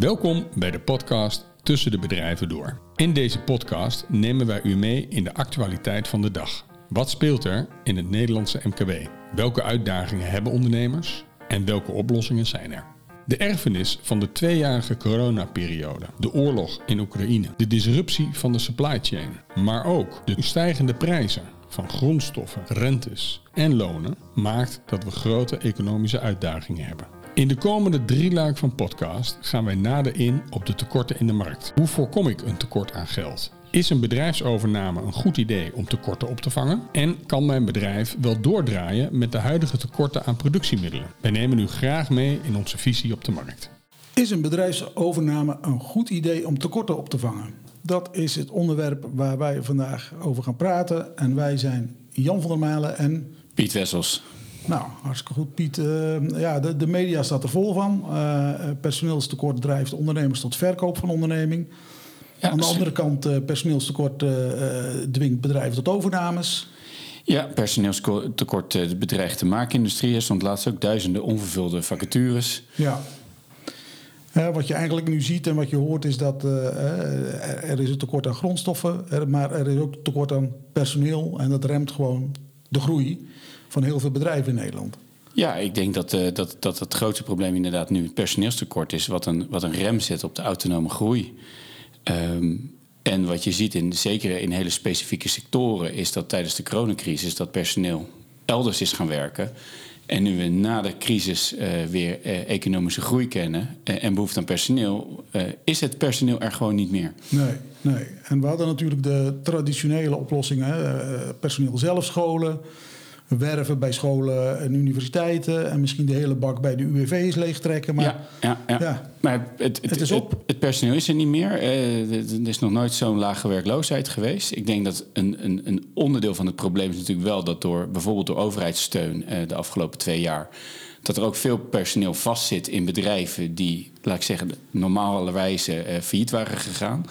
Welkom bij de podcast Tussen de Bedrijven Door. In deze podcast nemen wij u mee in de actualiteit van de dag. Wat speelt er in het Nederlandse MKB? Welke uitdagingen hebben ondernemers? En welke oplossingen zijn er? De erfenis van de tweejarige coronaperiode, de oorlog in Oekraïne, de disruptie van de supply chain, maar ook de stijgende prijzen van grondstoffen, rentes en lonen maakt dat we grote economische uitdagingen hebben. In de komende drie luik van podcast gaan wij nader in op de tekorten in de markt. Hoe voorkom ik een tekort aan geld? Is een bedrijfsovername een goed idee om tekorten op te vangen? En kan mijn bedrijf wel doordraaien met de huidige tekorten aan productiemiddelen? Wij nemen u graag mee in onze visie op de markt. Is een bedrijfsovername een goed idee om tekorten op te vangen? Dat is het onderwerp waar wij vandaag over gaan praten. En wij zijn Jan van der Malen en... Piet Wessels. Nou, hartstikke goed, Piet. Uh, ja, de, de, media staat er vol van. Uh, personeelstekort drijft ondernemers tot verkoop van onderneming. Ja, Aan de andere kant, uh, personeelstekort dwingt bedrijven tot overnames. Ja, personeelstekort bedreigt de maakindustrie. Er stond laatst ook duizenden onvervulde vacatures. Ja. wat je eigenlijk nu ziet en wat je hoort is dat er is een tekort aan grondstoffen, maar er is ook tekort aan personeel en dat remt gewoon de groei van heel veel bedrijven in Nederland. Ja, ik denk dat, uh, dat, dat het grootste probleem inderdaad nu het personeelstekort is, wat een, wat een rem zet op de autonome groei. Um, en wat je ziet, in, zeker in hele specifieke sectoren, is dat tijdens de coronacrisis dat personeel elders is gaan werken. En nu we na de crisis uh, weer uh, economische groei kennen en behoefte aan personeel, is het personeel er gewoon niet meer. Nee, nee. En we hadden natuurlijk de traditionele oplossingen, personeel zelf scholen werven bij scholen en universiteiten en misschien de hele bak bij de UWV's leegtrekken. Maar, ja, ja, ja. ja. maar het, het, het, is op. Het, personeel is er niet meer. Er is nog nooit zo'n lage werkloosheid geweest. Ik denk dat een, een, een, onderdeel van het probleem is natuurlijk wel dat door bijvoorbeeld door overheidssteun uh, de afgelopen twee jaar. Dat er ook veel personeel vastzit in bedrijven die, laat ik zeggen, normalerwijze uh, failliet waren gegaan.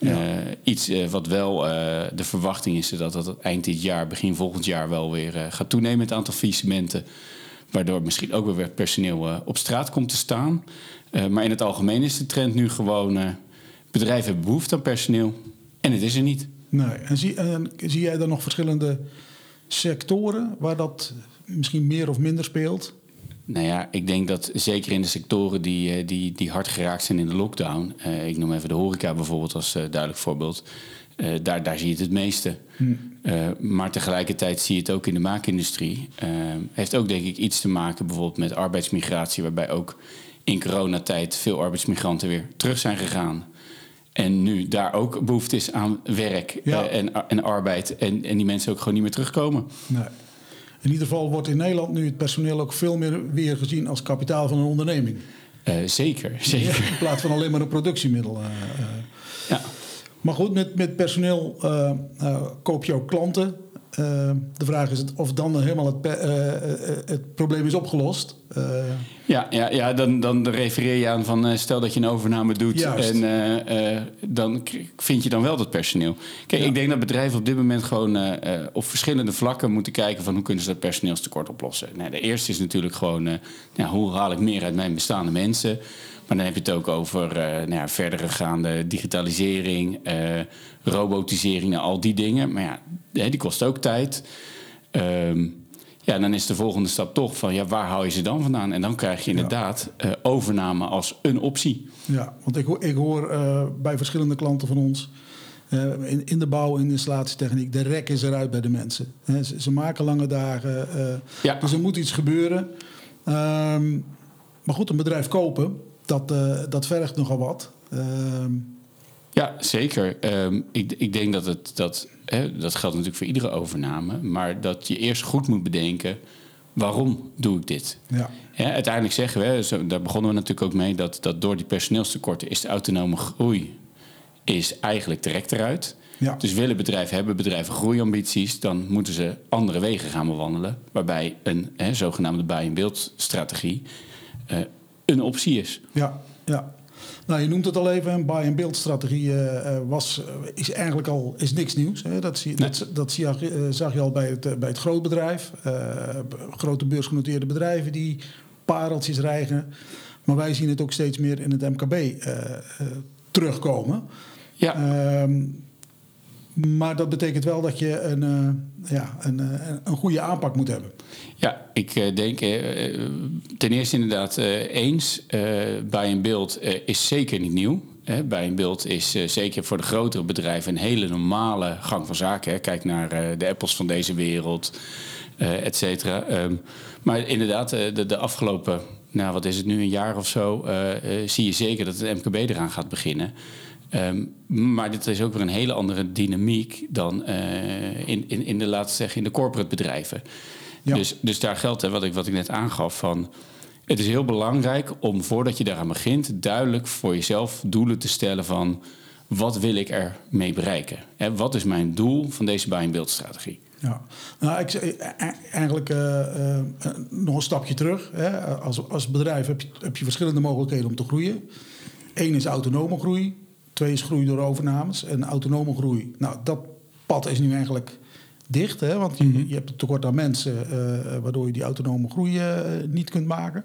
Ja. Uh, iets uh, wat wel uh, de verwachting is dat dat eind dit jaar, begin volgend jaar wel weer gaat toenemen het aantal faillissementen. Waardoor misschien ook weer personeel op straat komt te staan. maar in het algemeen is de trend nu gewoon: bedrijven hebben behoefte aan personeel en het is er niet. Nee, en zie, en zie jij dan nog verschillende sectoren waar dat misschien meer of minder speelt? Nou ja, ik denk dat zeker in de sectoren die, eh, die, die hard geraakt zijn in de lockdown, uh, ik noem even de horeca bijvoorbeeld als uh, duidelijk voorbeeld, uh, daar, daar zie je het het meeste. Hmm. maar tegelijkertijd zie je het ook in de maakindustrie. heeft ook denk ik iets te maken bijvoorbeeld met arbeidsmigratie, waarbij ook in coronatijd veel arbeidsmigranten weer terug zijn gegaan. En nu daar ook behoefte is aan werk en, en arbeid. En, en die mensen ook gewoon niet meer terugkomen. Nee. In ieder geval wordt in Nederland nu het personeel ook veel meer weer gezien als kapitaal van een onderneming. Uh, zeker, zeker. in plaats van alleen maar een productiemiddel. Uh, ja. Maar goed, met, met personeel koop je ook klanten. Uh, de vraag is of dan helemaal het, uh, het probleem is opgelost. ja, ja, ja dan, dan refereer je aan van stel dat je een overname doet en dan vind je dan wel dat personeel. Kijk, ik denk dat bedrijven op dit moment gewoon op verschillende vlakken moeten kijken van hoe kunnen ze dat personeelstekort oplossen. Nou, de eerste is natuurlijk gewoon ja, hoe haal ik meer uit mijn bestaande mensen. Maar dan heb je het ook over uh, nou ja, verdere gaande digitalisering, uh, robotisering en al die dingen. Maar ja, die kost ook tijd. Um, ja, dan is de volgende stap toch van ja, waar hou je ze dan vandaan? En dan krijg je inderdaad ja. uh, overname als een optie. Ja, want ik, ik hoor bij verschillende klanten van ons. in, in de bouw en installatietechniek, de rek is eruit bij de mensen. Ze, ze, maken lange dagen, ja. dus er moet iets gebeuren. Um, maar goed, een bedrijf kopen, dat, uh, dat vergt nogal wat. Uh, ja, zeker. Um, ik, ik denk dat het dat, hè, dat geldt natuurlijk voor iedere overname, maar dat je eerst goed moet bedenken waarom doe ik dit? Ja. Ja, uiteindelijk zeggen we, daar begonnen we natuurlijk ook mee, dat, dat door die personeelstekorten is de autonome groei is eigenlijk direct eruit. Ja. Dus willen bedrijven, hebben bedrijven groeiambities, dan moeten ze andere wegen gaan bewandelen. Waarbij een hè, zogenaamde buy-and-build strategie uh, een optie is. Ja, ja. Nou, je noemt het al even, een buy-and-build strategie uh, was, is eigenlijk al is niks nieuws. Hè? Dat, zie, nee. dat, dat zie, uh, zag je al bij het, bij het grootbedrijf. grote beursgenoteerde bedrijven die pareltjes rijgen. Maar wij zien het ook steeds meer in het MKB terugkomen. Ja. Ehm, maar dat betekent wel dat je een, uh, ja, een, een goede aanpak moet hebben. Ja, ik denk ten eerste inderdaad eens. bij een beeld is zeker niet nieuw. bij een beeld is zeker voor de grotere bedrijven een hele normale gang van zaken. Kijk naar de Apples van deze wereld, et cetera. Ehm, maar inderdaad, de, afgelopen nou, wat is het nu, een jaar of zo, zie je zeker dat het MKB eraan gaat beginnen. Ehm, maar dit is ook weer een hele andere dynamiek dan uh, in, in, in de, laten zeggen, in de corporate bedrijven. Dus, dus daar geldt, hè, wat, ik, wat ik net aangaf, van het is heel belangrijk om voordat je daaraan begint, duidelijk voor jezelf doelen te stellen van wat wil ik ermee bereiken? Hè, wat is mijn doel van deze buy-and-build-strategie? Ja, nou, ik, e- e- eigenlijk uh, uh, nog een stapje terug. Hè. Als, als bedrijf heb je, heb je verschillende mogelijkheden om te groeien. Eén is autonome groei. Twee is groei door overnames. En autonome groei, nou, dat pad is nu eigenlijk dicht. Hè, want je, mhm. je hebt een tekort aan mensen, uh, waardoor je die autonome groei niet kunt maken.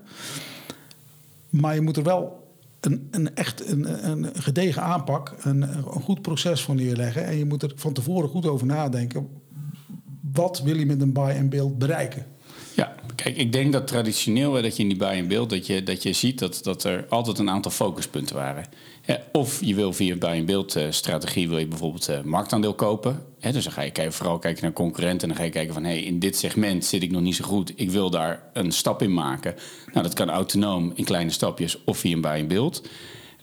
Maar je moet er wel een, een echt een, een gedegen aanpak, een, een goed proces van neerleggen. En je moet er van tevoren goed over nadenken wat wil je met een buy and build bereiken? Ik denk dat traditioneel dat je in die buy and build dat je, dat je ziet dat, dat er altijd een aantal focuspunten waren. of je wil via een buy and build uh, strategie wil je bijvoorbeeld uh, marktaandeel kopen. dus dan ga je vooral kijken naar concurrenten en dan ga je kijken van hey, in dit segment zit ik nog niet zo goed. Ik wil daar een stap in maken. Nou, dat kan autonoom in kleine stapjes of via een buy and build.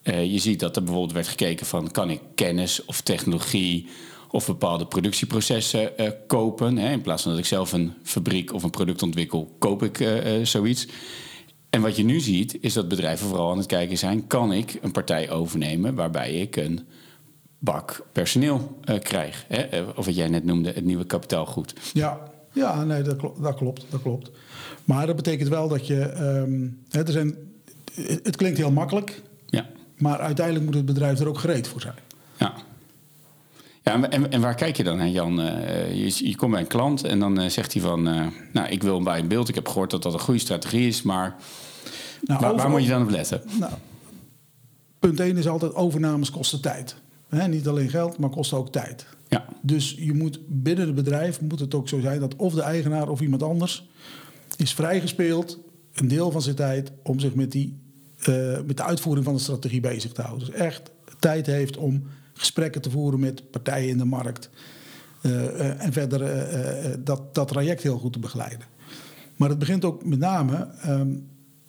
Uh, je ziet dat er bijvoorbeeld werd gekeken van kan ik kennis of technologie of bepaalde productieprocessen uh, kopen. Hè. In plaats van dat ik zelf een fabriek of een product ontwikkel, koop ik uh, uh, zoiets. En wat je nu ziet, is dat bedrijven vooral aan het kijken zijn: kan ik een partij overnemen waarbij ik een bak personeel krijg? Hè? Of wat jij net noemde, het nieuwe kapitaalgoed. Ja, ja nee, dat, klopt, dat klopt. Dat klopt. Maar dat betekent wel dat je. Um, hè, er zijn, het klinkt heel makkelijk. Ja. Maar uiteindelijk moet het bedrijf er ook gereed voor zijn. Ja. Ja, en, en waar kijk je dan naar, Jan? Uh, je, je, komt bij een klant en dan uh, zegt hij van... Uh, nou, ik wil bij een beeld. Ik heb gehoord dat dat een goede strategie is, maar... Nou, waar, waar, moet je dan op letten? Nou, punt 1 is altijd overnames kosten tijd. He, niet alleen geld, maar kosten ook tijd. Ja. Dus je moet binnen het bedrijf moet het ook zo zijn dat of de eigenaar of iemand anders is vrijgespeeld een deel van zijn tijd om zich met, die, met de uitvoering van de strategie bezig te houden. Dus echt tijd heeft om gesprekken te voeren met partijen in de markt. Eh, eh, en verder eh, dat, dat traject heel goed te begeleiden. Maar het begint ook met name ehm,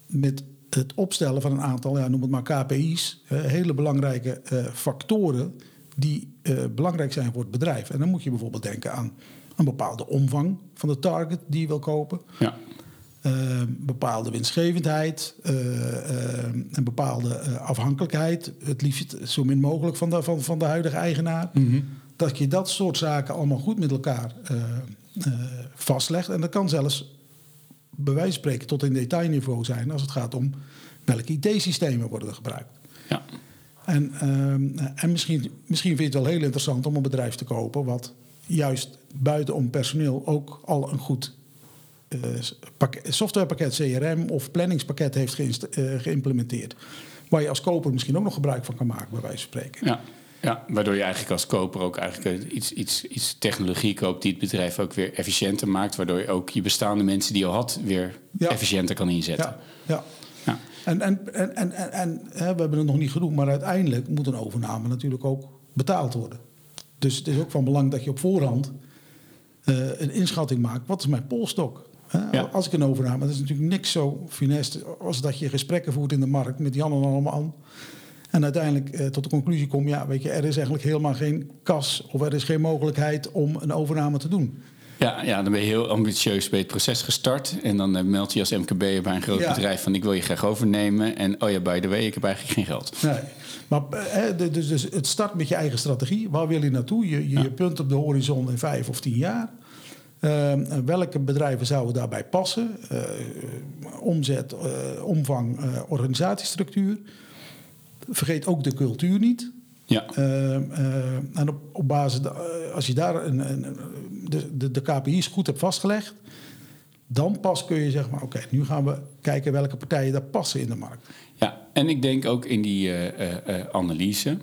met het opstellen van een aantal, ja, noem het maar KPI's, hele belangrijke factoren die belangrijk zijn voor het bedrijf. En dan moet je bijvoorbeeld denken aan een bepaalde omvang van de target die je wil kopen. Ja. Uh, bepaalde winstgevendheid, uh, uh, een bepaalde afhankelijkheid, het liefst zo min mogelijk van de, van, van de huidige eigenaar. Mhm. Dat je dat soort zaken allemaal goed met elkaar vastlegt. En dat kan zelfs bij wijze van spreken tot in detailniveau zijn als het gaat om welke IT-systemen worden er gebruikt. Ja. En, ehm, en misschien, misschien vind je het wel heel interessant om een bedrijf te kopen wat juist buiten om personeel ook al een goed softwarepakket CRM of planningspakket heeft uh, geïmplementeerd. Waar je als koper misschien ook nog gebruik van kan maken, bij wijze van spreken. Ja. Ja, waardoor je eigenlijk als koper ook eigenlijk iets, iets, iets technologie koopt die het bedrijf ook weer efficiënter maakt. Waardoor je ook je bestaande mensen die je al had weer efficiënter kan inzetten. Ja, ja. ja. En, en, en, en, en, en hè, we hebben het nog niet genoemd, maar uiteindelijk moet een overname natuurlijk ook betaald worden. Dus het is ook van belang dat je op voorhand uh, een inschatting maakt. Wat is mijn polstok? Als ik een overname, dat is natuurlijk niks zo funest als dat je gesprekken voert in de markt met Jan en allemaal. En uiteindelijk eh, tot de conclusie kom, ja, weet je, er is eigenlijk helemaal geen kas of er is geen mogelijkheid om een overname te doen. Ja, ja, dan ben je heel ambitieus bij het proces gestart. En dan uh, meld je als MKB bij een groot bedrijf van ik wil je graag overnemen. En oh ja, by the way, ik heb eigenlijk geen geld. Nee. Maar uh, dus, dus het start met je eigen strategie. Waar wil je naartoe? Je, je, je punt op de horizon in vijf of tien jaar. Ehm, welke bedrijven zouden daarbij passen? Uh, omzet, uh, omvang, uh, organisatiestructuur. Vergeet ook de cultuur niet. Ja. Ehm, en op, op basis, als je daar een, een, de, de, de KPI's goed hebt vastgelegd, dan pas kun je zeggen, maar oké, nu gaan we kijken welke partijen daar passen in de markt. Ja, en ik denk ook in die analyse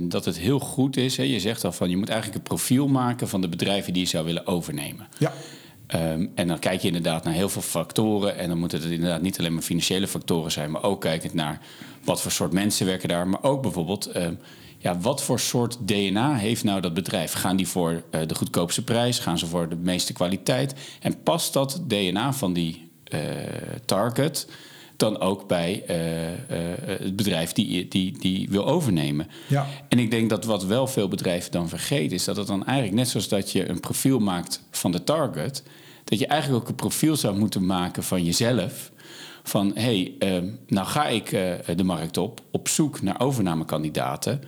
dat het heel goed is. Hè, je zegt al van je moet eigenlijk een profiel maken van de bedrijven die je zou willen overnemen. Ja. Um, en dan kijk je inderdaad naar heel veel factoren. En dan moeten het inderdaad niet alleen maar financiële factoren zijn, maar ook kijkend naar wat voor soort mensen werken daar. Maar ook bijvoorbeeld, um, ja, wat voor soort DNA heeft nou dat bedrijf? Gaan die voor uh, de goedkoopste prijs? Gaan ze voor de meeste kwaliteit? En past dat DNA van die uh, target dan ook bij uh, het bedrijf die, die, die wil overnemen. Ja. En ik denk dat wat wel veel bedrijven dan vergeten, is dat het dan eigenlijk net zoals dat je een profiel maakt van de target, dat je eigenlijk ook een profiel zou moeten maken van jezelf. Van hé, hey, uh, nou ga ik uh, de markt op, op zoek naar overnamekandidaten.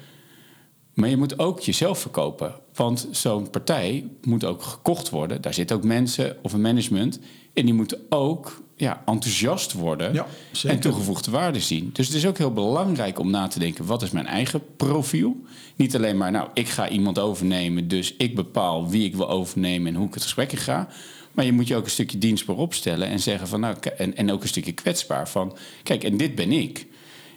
Maar je moet ook jezelf verkopen. Want zo'n partij moet ook gekocht worden. Daar zitten ook mensen of een management. En die moeten ook ja, enthousiast worden ja, en toegevoegde waarde zien. Dus het is ook heel belangrijk om na te denken: wat is mijn eigen profiel? Niet alleen maar, nou, ik ga iemand overnemen, dus ik bepaal wie ik wil overnemen en hoe ik het gesprek in ga. Maar je moet je ook een stukje dienstbaar opstellen en zeggen van, nou, en, en ook een stukje kwetsbaar van, kijk, en dit ben ik.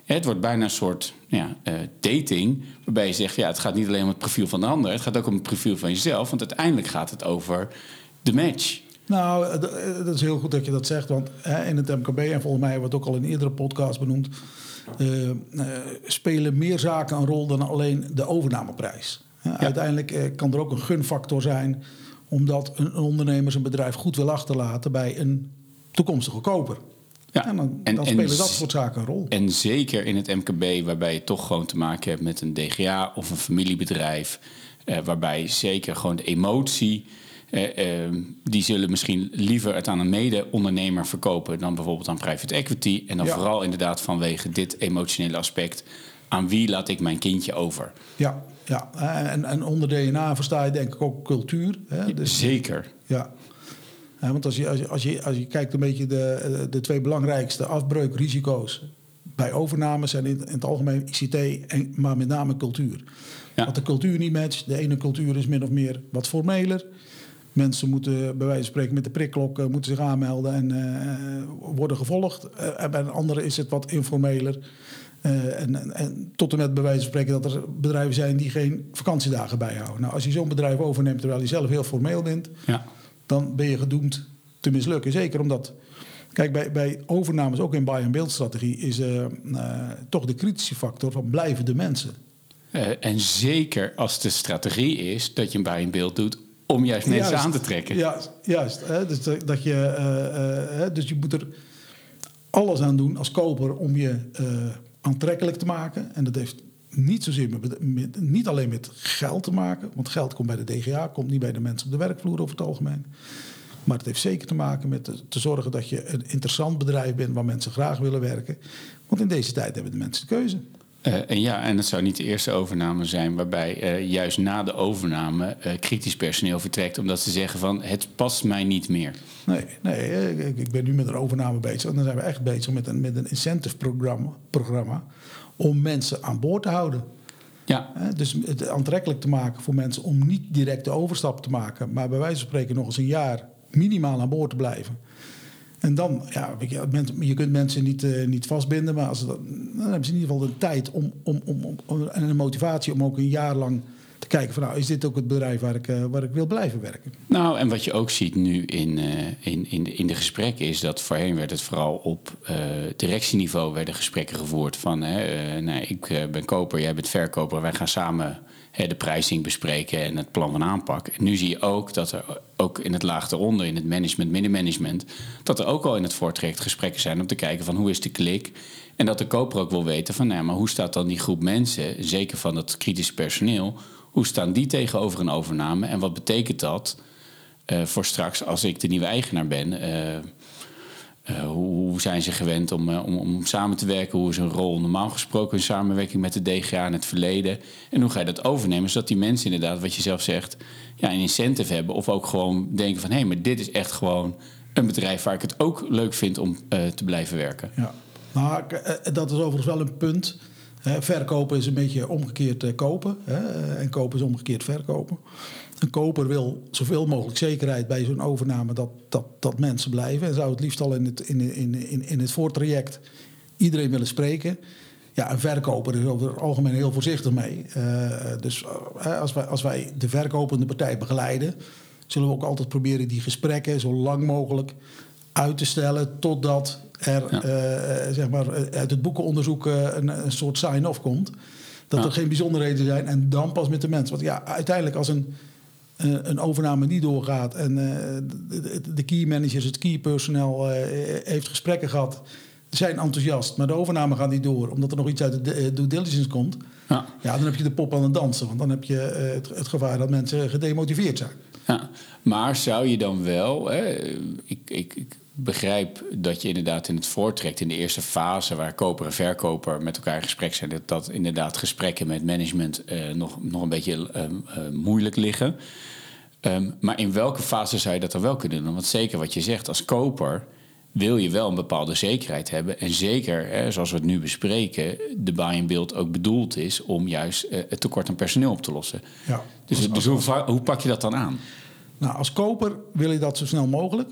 Het wordt bijna een soort ja, uh, dating, waarbij je zegt, ja, het gaat niet alleen om het profiel van de ander, het gaat ook om het profiel van jezelf, want uiteindelijk gaat het over de match. Nou, eh, dat is heel goed dat je dat zegt. Want in het MKB, en volgens mij wordt ook al in eerdere podcast benoemd, uh, uh, spelen meer zaken een rol dan alleen de overnameprijs. Ja. Uiteindelijk kan er ook een gunfactor zijn, omdat een ondernemer zijn bedrijf goed wil achterlaten bij een toekomstige koper. Ja, en dan, en, dan spelen en, dat soort zaken een rol. En zeker in het MKB, waarbij je toch gewoon te maken hebt met een DGA of een familiebedrijf, waarbij zeker gewoon de emotie eh, ehm, die zullen misschien liever het aan een mede-ondernemer verkopen dan bijvoorbeeld aan private equity. En dan vooral inderdaad vanwege dit emotionele aspect. Aan wie laat ik mijn kindje over? Ja, ja. En, en onder DNA versta je denk ik ook cultuur. Hè? Dus, Zeker. Ja. want als je, als, je, als, je, als je kijkt een beetje de, de twee belangrijkste afbreukrisico's bij overname zijn in, in het algemeen ICT, en, maar met name cultuur. Ja. Want de cultuur niet matcht. De ene cultuur is min of meer wat formeler. Mensen moeten bij wijze van spreken met de prikklok uh, moeten zich aanmelden en uh, worden gevolgd. Uh, en bij een andere is het wat informeler. En, en, en, tot en met bij wijze van spreken dat er bedrijven zijn die geen vakantiedagen bijhouden. Nou, als je zo'n bedrijf overneemt terwijl je zelf heel formeel bent, ja. dan ben je gedoemd te mislukken. Zeker omdat, kijk, bij, bij overnames, ook in buy-and-build strategie, is toch de kritische factor van blijven de mensen. en zeker als de strategie is dat je een buy-and-build doet om juist mensen aan te trekken. Ja, juist. Hè? Dus, dat je, uh, uh, dus je moet er alles aan doen als koper om je uh, aantrekkelijk te maken. En dat heeft niet zozeer met, met, niet alleen met geld te maken, want geld komt bij de DGA, komt niet bij de mensen op de werkvloer over het algemeen. Maar het heeft zeker te maken met te, te zorgen dat je een interessant bedrijf bent waar mensen graag willen werken. Want in deze tijd hebben de mensen de keuze. Uh, en ja, en het zou niet de eerste overname zijn waarbij uh, juist na de overname uh, kritisch personeel vertrekt omdat ze zeggen van het past mij niet meer. Nee, nee ik, ik, ben nu met een overname bezig en dan zijn we echt bezig met een, met een incentive programma, programma om mensen aan boord te houden. Ja. dus het aantrekkelijk te maken voor mensen om niet direct de overstap te maken, maar bij wijze van spreken nog eens een jaar minimaal aan boord te blijven. En dan, ja, je kunt mensen niet, uh, niet vastbinden, maar als dan, hebben ze in ieder geval de tijd om, om, om, om, en een motivatie om ook een jaar lang te kijken van nou, is dit ook het bedrijf waar ik, uh, waar ik wil blijven werken? Nou, en wat je ook ziet nu in, uh, in, in, de, in de gesprekken is dat voorheen werd het vooral op directieniveau werden gesprekken gevoerd van nee, ik ben koper, jij bent verkoper, wij gaan samen de prijzing bespreken en het plan van aanpak. En nu zie je ook dat er ook in het laag eronder, in het management, middenmanagement, dat er ook al in het voortraject gesprekken zijn om te kijken van hoe is de klik. En dat de koper ook wil weten van, nou, maar hoe staat dan die groep mensen, zeker van het kritische personeel, hoe staan die tegenover een overname en wat betekent dat uh, voor straks als ik de nieuwe eigenaar ben? Uh, uh, hoe, zijn ze gewend om, uh, om, om, samen te werken? Hoe is hun rol normaal gesproken in samenwerking met de DGA in het verleden? En hoe ga je dat overnemen? Zodat die mensen inderdaad, wat je zelf zegt, ja, een incentive hebben. Of ook gewoon denken van, hé, hey, maar dit is echt gewoon een bedrijf waar ik het ook leuk vind om uh, te blijven werken. Ja, nou, dat is overigens wel een punt. verkopen is een beetje omgekeerd kopen. en kopen is omgekeerd verkopen. Een koper wil zoveel mogelijk zekerheid bij zo'n overname dat, dat, dat mensen blijven. En zou het liefst al in het, in, in, in, in het voortraject iedereen willen spreken. Ja, een verkoper is over het algemeen heel voorzichtig mee. Uh, dus uh, als, wij, als wij de verkopende partij begeleiden, zullen we ook altijd proberen die gesprekken zo lang mogelijk uit te stellen totdat er uh, zeg maar, uit het boekenonderzoek een, een soort sign-off komt. Dat er geen bijzonderheden zijn en dan pas met de mens. Want ja, uiteindelijk als een uh, een overname niet doorgaat en uh, de, de, key managers, het key personeel uh, heeft gesprekken gehad, zijn enthousiast, maar de overname gaat niet door omdat er nog iets uit de due diligence komt. Ja. ja, dan heb je de pop aan het dansen, want dan heb je het, het, gevaar dat mensen gedemotiveerd zijn. Ja, maar zou je dan wel, hè, ik, ik, ik begrijp dat je inderdaad in het voortrekt, in de eerste fase waar koper en verkoper met elkaar in gesprek zijn, dat, dat inderdaad gesprekken met management uh, nog, nog een beetje uh, uh, moeilijk liggen. Um, maar in welke fase zou je dat dan wel kunnen doen? Want zeker wat je zegt, als koper wil je wel een bepaalde zekerheid hebben. En zeker, hè, zoals we het nu bespreken, de buy beeld ook bedoeld is om juist het tekort aan personeel op te lossen. Ja, dus, dus hoe, hoe pak je dat dan aan? Nou, als koper wil je dat zo snel mogelijk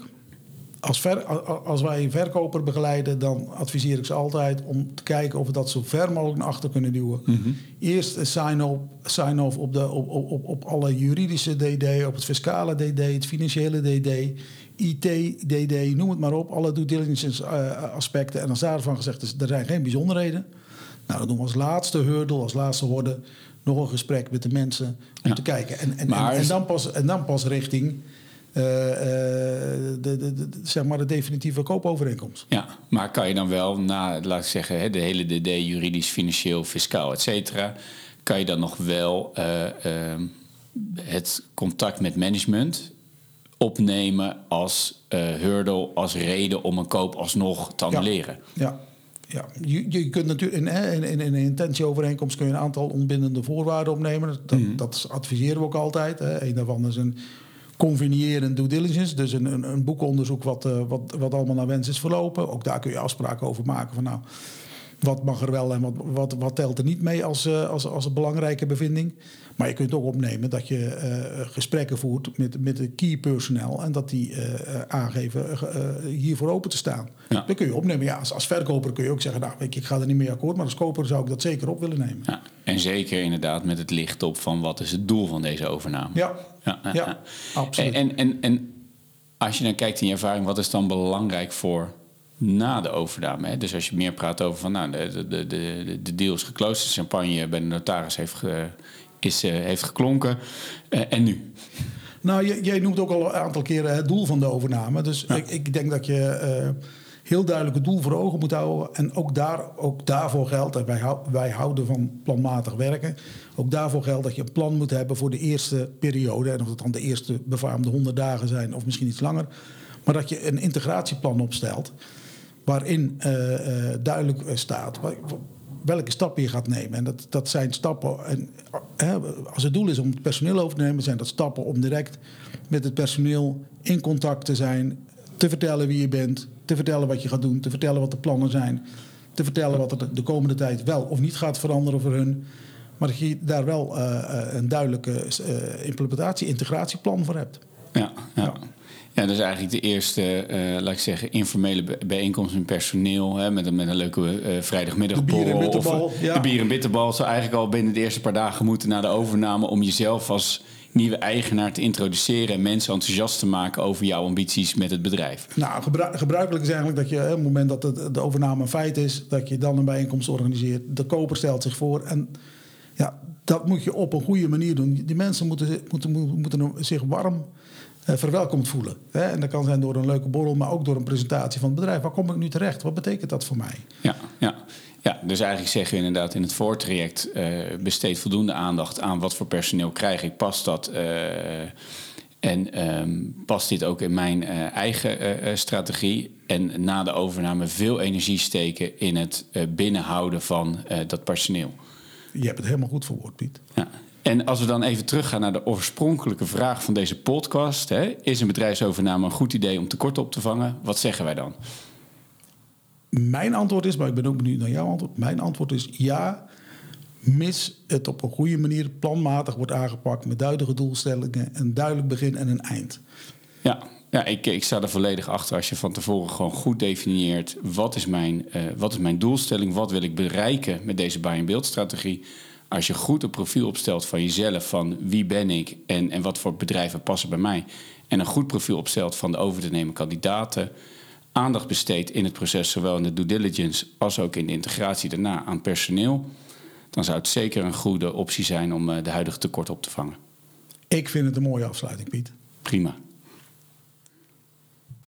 als, ver, als wij een verkoper begeleiden, dan adviseer ik ze altijd om te kijken of we dat zo ver mogelijk naar achter kunnen duwen. Mhm. Eerst een sign-off sign op, de, op, op, op alle juridische DD, op het fiscale DD, het financiële DD, IT, DD, noem het maar op. Alle due diligence uh, aspecten. En als daarvan gezegd is, er zijn geen bijzonderheden. Nou, dan doen we als laatste hurdle, als laatste worden nog een gesprek met de mensen om te kijken. En, en, en, en, dan pas, en dan pas richting eh, eh, de, de, de, zeg maar de definitieve koopovereenkomst. Ja, maar kan je dan wel na, laat ik zeggen, de hele DD, juridisch, financieel, fiscaal, et cetera, kan je dan nog wel eh, ehm, het contact met management opnemen als hurdle, als reden om een koop alsnog te annuleren? Ja. ja. je, je kunt natuurlijk in, in, in, een intentieovereenkomst kun je een aantal onbindende voorwaarden opnemen. Dat, mhm. dat adviseren we ook altijd. Hè. Een daarvan is een convenierend due diligence. Dus een, een, een boekenonderzoek wat, uh, wat, wat allemaal naar wens is verlopen. Ook daar kun je afspraken over maken van nou, wat mag er wel en wat, wat, wat telt er niet mee als, uh, als, als een belangrijke bevinding. Maar je kunt ook opnemen dat je uh, gesprekken voert met, met de key personnel en dat die uh, aangeven hiervoor open te staan. Ja. Dat kun je opnemen. Ja, als, als verkoper kun je ook zeggen, nou, ik, ik ga er niet mee akkoord, maar als koper zou ik dat zeker op willen nemen. Ja. En zeker inderdaad met het licht op van wat is het doel van deze overname. Ja, ja, ja, absoluut. En, en, en als je dan kijkt in je ervaring, wat is dan belangrijk voor na de overname. Hè? Dus als je meer praat over van nou, de, de, de, de deal is geclosed, de champagne bij de notaris heeft, ge, is, uh, heeft geklonken. Uh, en nu? Nou, jij noemt ook al een aantal keren het doel van de overname. Dus ik, ik, denk dat je uh, heel duidelijk het doel voor ogen moet houden. En ook, daar, ook daarvoor geldt, en wij, wij houden van planmatig werken. Ook daarvoor geldt dat je een plan moet hebben voor de eerste periode. En of dat dan de eerste befaamde 100 dagen zijn of misschien iets langer. Maar dat je een integratieplan opstelt waarin uh, uh, duidelijk staat welke stappen je gaat nemen. En dat, dat zijn stappen. En, als het doel is om het personeel over te nemen, zijn dat stappen om direct met het personeel in contact te zijn, te vertellen wie je bent, te vertellen wat je gaat doen, te vertellen wat de plannen zijn, te vertellen wat er de komende tijd wel of niet gaat veranderen voor hun. Maar dat je daar wel uh, een duidelijke uh, implementatie, integratieplan voor hebt. ja. ja. ja. Ja, dat is eigenlijk de eerste, uh, laat ik zeggen, informele bijeenkomst met personeel. Hè, met, een, met een leuke uh, vrijdagmiddagborrel. De bier en ja. De bier en bitterbal zou eigenlijk al binnen de eerste paar dagen moeten na de overname... om jezelf als nieuwe eigenaar te introduceren... en mensen enthousiast te maken over jouw ambities met het bedrijf. Nou, gebruikelijk is eigenlijk dat je op het moment dat de, de overname een feit is... dat je dan een bijeenkomst organiseert. De koper stelt zich voor en ja, dat moet je op een goede manier doen. Die mensen moeten, moeten, moeten zich warm verwelkomd voelen. En dat kan zijn door een leuke borrel, maar ook door een presentatie van het bedrijf. Waar kom ik nu terecht? Wat betekent dat voor mij? Ja, ja. Ja, dus eigenlijk zeggen we inderdaad in het voortraject... Uh, besteed voldoende aandacht aan wat voor personeel krijg ik. Past dat... Uh, en um, past dit ook in mijn uh, eigen uh, strategie? En na de overname veel energie steken in het uh, binnenhouden van dat personeel. Je hebt het helemaal goed verwoord, Piet. Ja. En als we dan even teruggaan naar de oorspronkelijke vraag van deze podcast: hè, is een bedrijfsovername een goed idee om tekort op te vangen? Wat zeggen wij dan? Mijn antwoord is, maar ik ben ook benieuwd naar jouw antwoord. Mijn antwoord is ja, mis het op een goede manier, planmatig wordt aangepakt met duidelijke doelstellingen, een duidelijk begin en een eind. Ja, ja ik, ik sta er volledig achter als je van tevoren gewoon goed definieert wat is mijn, uh, wat is mijn doelstelling, wat wil ik bereiken met deze buy-and-build-strategie. Als je goed een profiel opstelt van jezelf, van wie ben ik en, en wat voor bedrijven passen bij mij. En een goed profiel opstelt van de over te nemen kandidaten. Aandacht besteedt in het proces, zowel in de due diligence als ook in de integratie daarna aan personeel dan zou het zeker een goede optie zijn om eh, de huidige tekort op te vangen. Ik vind het een mooie afsluiting, Piet. Prima.